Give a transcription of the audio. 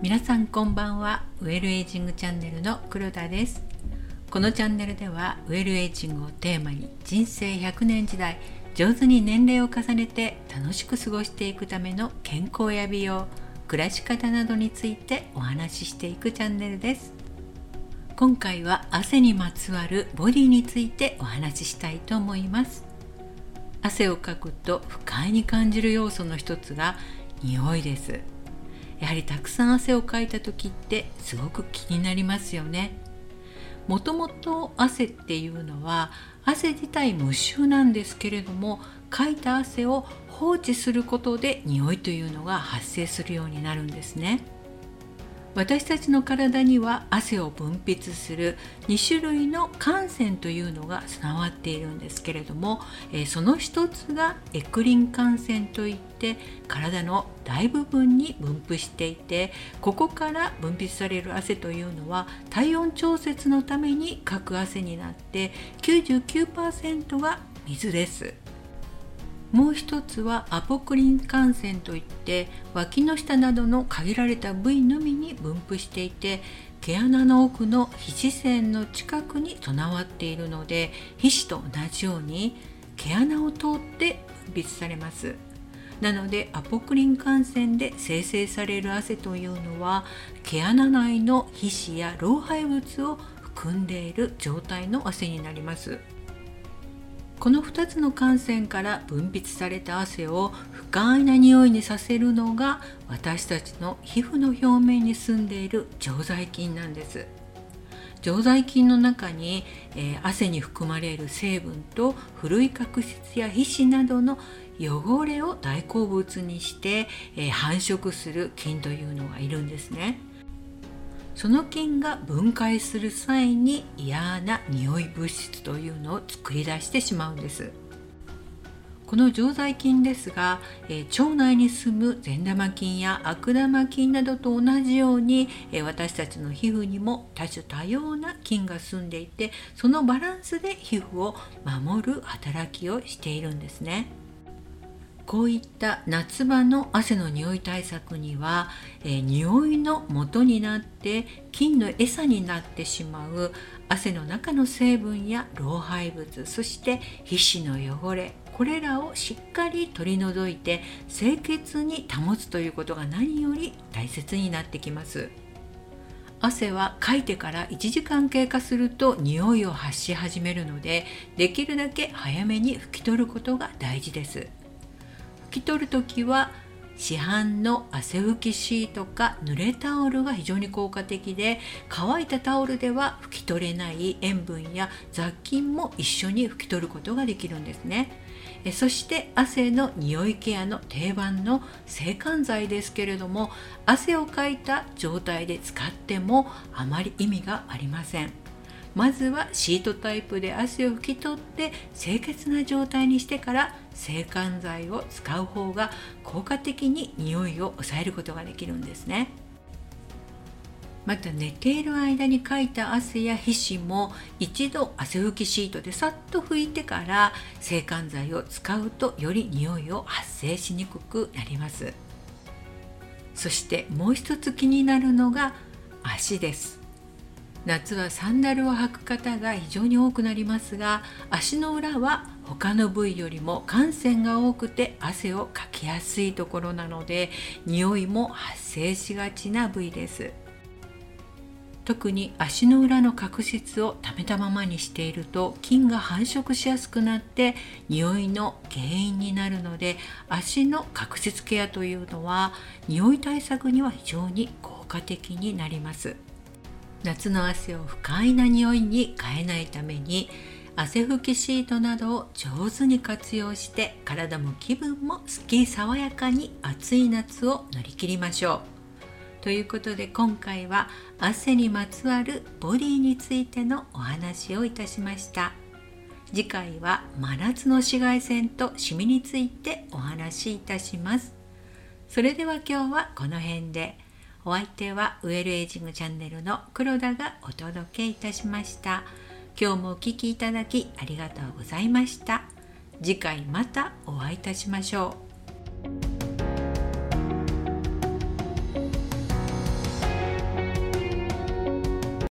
皆さんこんばんは。ウェルエイジングチャンネルの黒田です。このチャンネルではウェルエイジングをテーマに人生100年時代上手に年齢を重ねて楽しく過ごしていくための健康や美容暮らし方などについてお話ししていくチャンネルです。今回は汗にまつわるボディについてお話ししたいと思います。汗をかくと不快に感じる要素の一つが匂いですやはりたくさん汗をかいた時ってすごく気になりますよねもともと汗っていうのは汗自体無臭なんですけれどもかいた汗を放置することで匂いというのが発生するようになるんですね。私たちの体には汗を分泌する2種類の汗腺というのが備わっているんですけれども、えその一つがエクリン汗腺といって体の大部分に分布していてここから分泌される汗というのは体温調節のためにかく汗になって99%が水です。もう一つはアポクリン汗腺といって脇の下などの限られた部位のみに分布していて毛穴の奥の皮脂腺の近くに備わっているので皮脂と同じように毛穴を通って分泌されます。なのでアポクリン汗腺で生成される汗というのは毛穴内の皮脂や老廃物を含んでいる状態の汗になります。この2つの汗腺から分泌された汗を不快な匂いにさせるのが私たちの皮膚の表面に住んでいる常在菌なんです。常在菌の中に、えー、汗に含まれる成分と古い角質や皮脂などの汚れを大好物にして、えー、繁殖する菌というのがいるんですね。その菌が分解する際に嫌な匂い物質というのを作り出してしまうんですこの常在菌ですが、え、腸内に住む善玉菌や悪玉菌などと同じように、え、私たちの皮膚にも多種多様な菌が住んでいてそのバランスで皮膚を守る働きをしているんですね。こういった夏場の汗の匂い対策には、えー、匂いの元になって菌の餌になってしまう汗の中の成分や老廃物そして皮脂の汚れこれらをしっかり取り除いて清潔に保つということが何より大切になってきます。汗はかいてから1時間経過すると匂いを発し始めるのでできるだけ早めに拭き取ることが大事です。拭き取る時は市販の汗拭きシートか濡れタオルが非常に効果的で乾いたタオルでは拭き取れない塩分や雑菌も一緒に拭き取ることができるんですね。そして汗の匂いケアの定番の制汗剤ですけれども汗をかいた状態で使ってもあまり意味がありません。まずはシートタイプで汗を拭き取って清潔な状態にしてから制汗剤を使う方が効果的に匂いを抑えることができるんですね。また寝ている間にかいた汗や皮脂も一度汗拭きシートでさっと拭いてから制汗剤を使うとより匂いを発生しにくくなりますそしてもう一つ気になるのが足です夏はサンダルを履く方が非常に多くなりますが足の裏は他の部位よりも汗腺が多くて汗をかきやすいところなので匂いも発生しがちな部位です。特に足の裏の角質を溜めたままにしていると菌が繁殖しやすくなって匂いの原因になるので足の角質ケアというのは匂い対策には非常に効果的になります。夏の汗を不快な匂いに変えないために汗拭きシートなどを上手に活用して体も気分もすっきり爽やかに暑い夏を乗り切りましょう。ということで今回は汗にまつわるボディについてのお話をいたしました。次回は真夏の紫外線とシミについてお話しいたします。それでは今日はこの辺で。お相手はウェルエイジングチャンネルの黒田がお届けいたしました。今日もお聴きいただきありがとうございました。次回またお会いいたしましょう。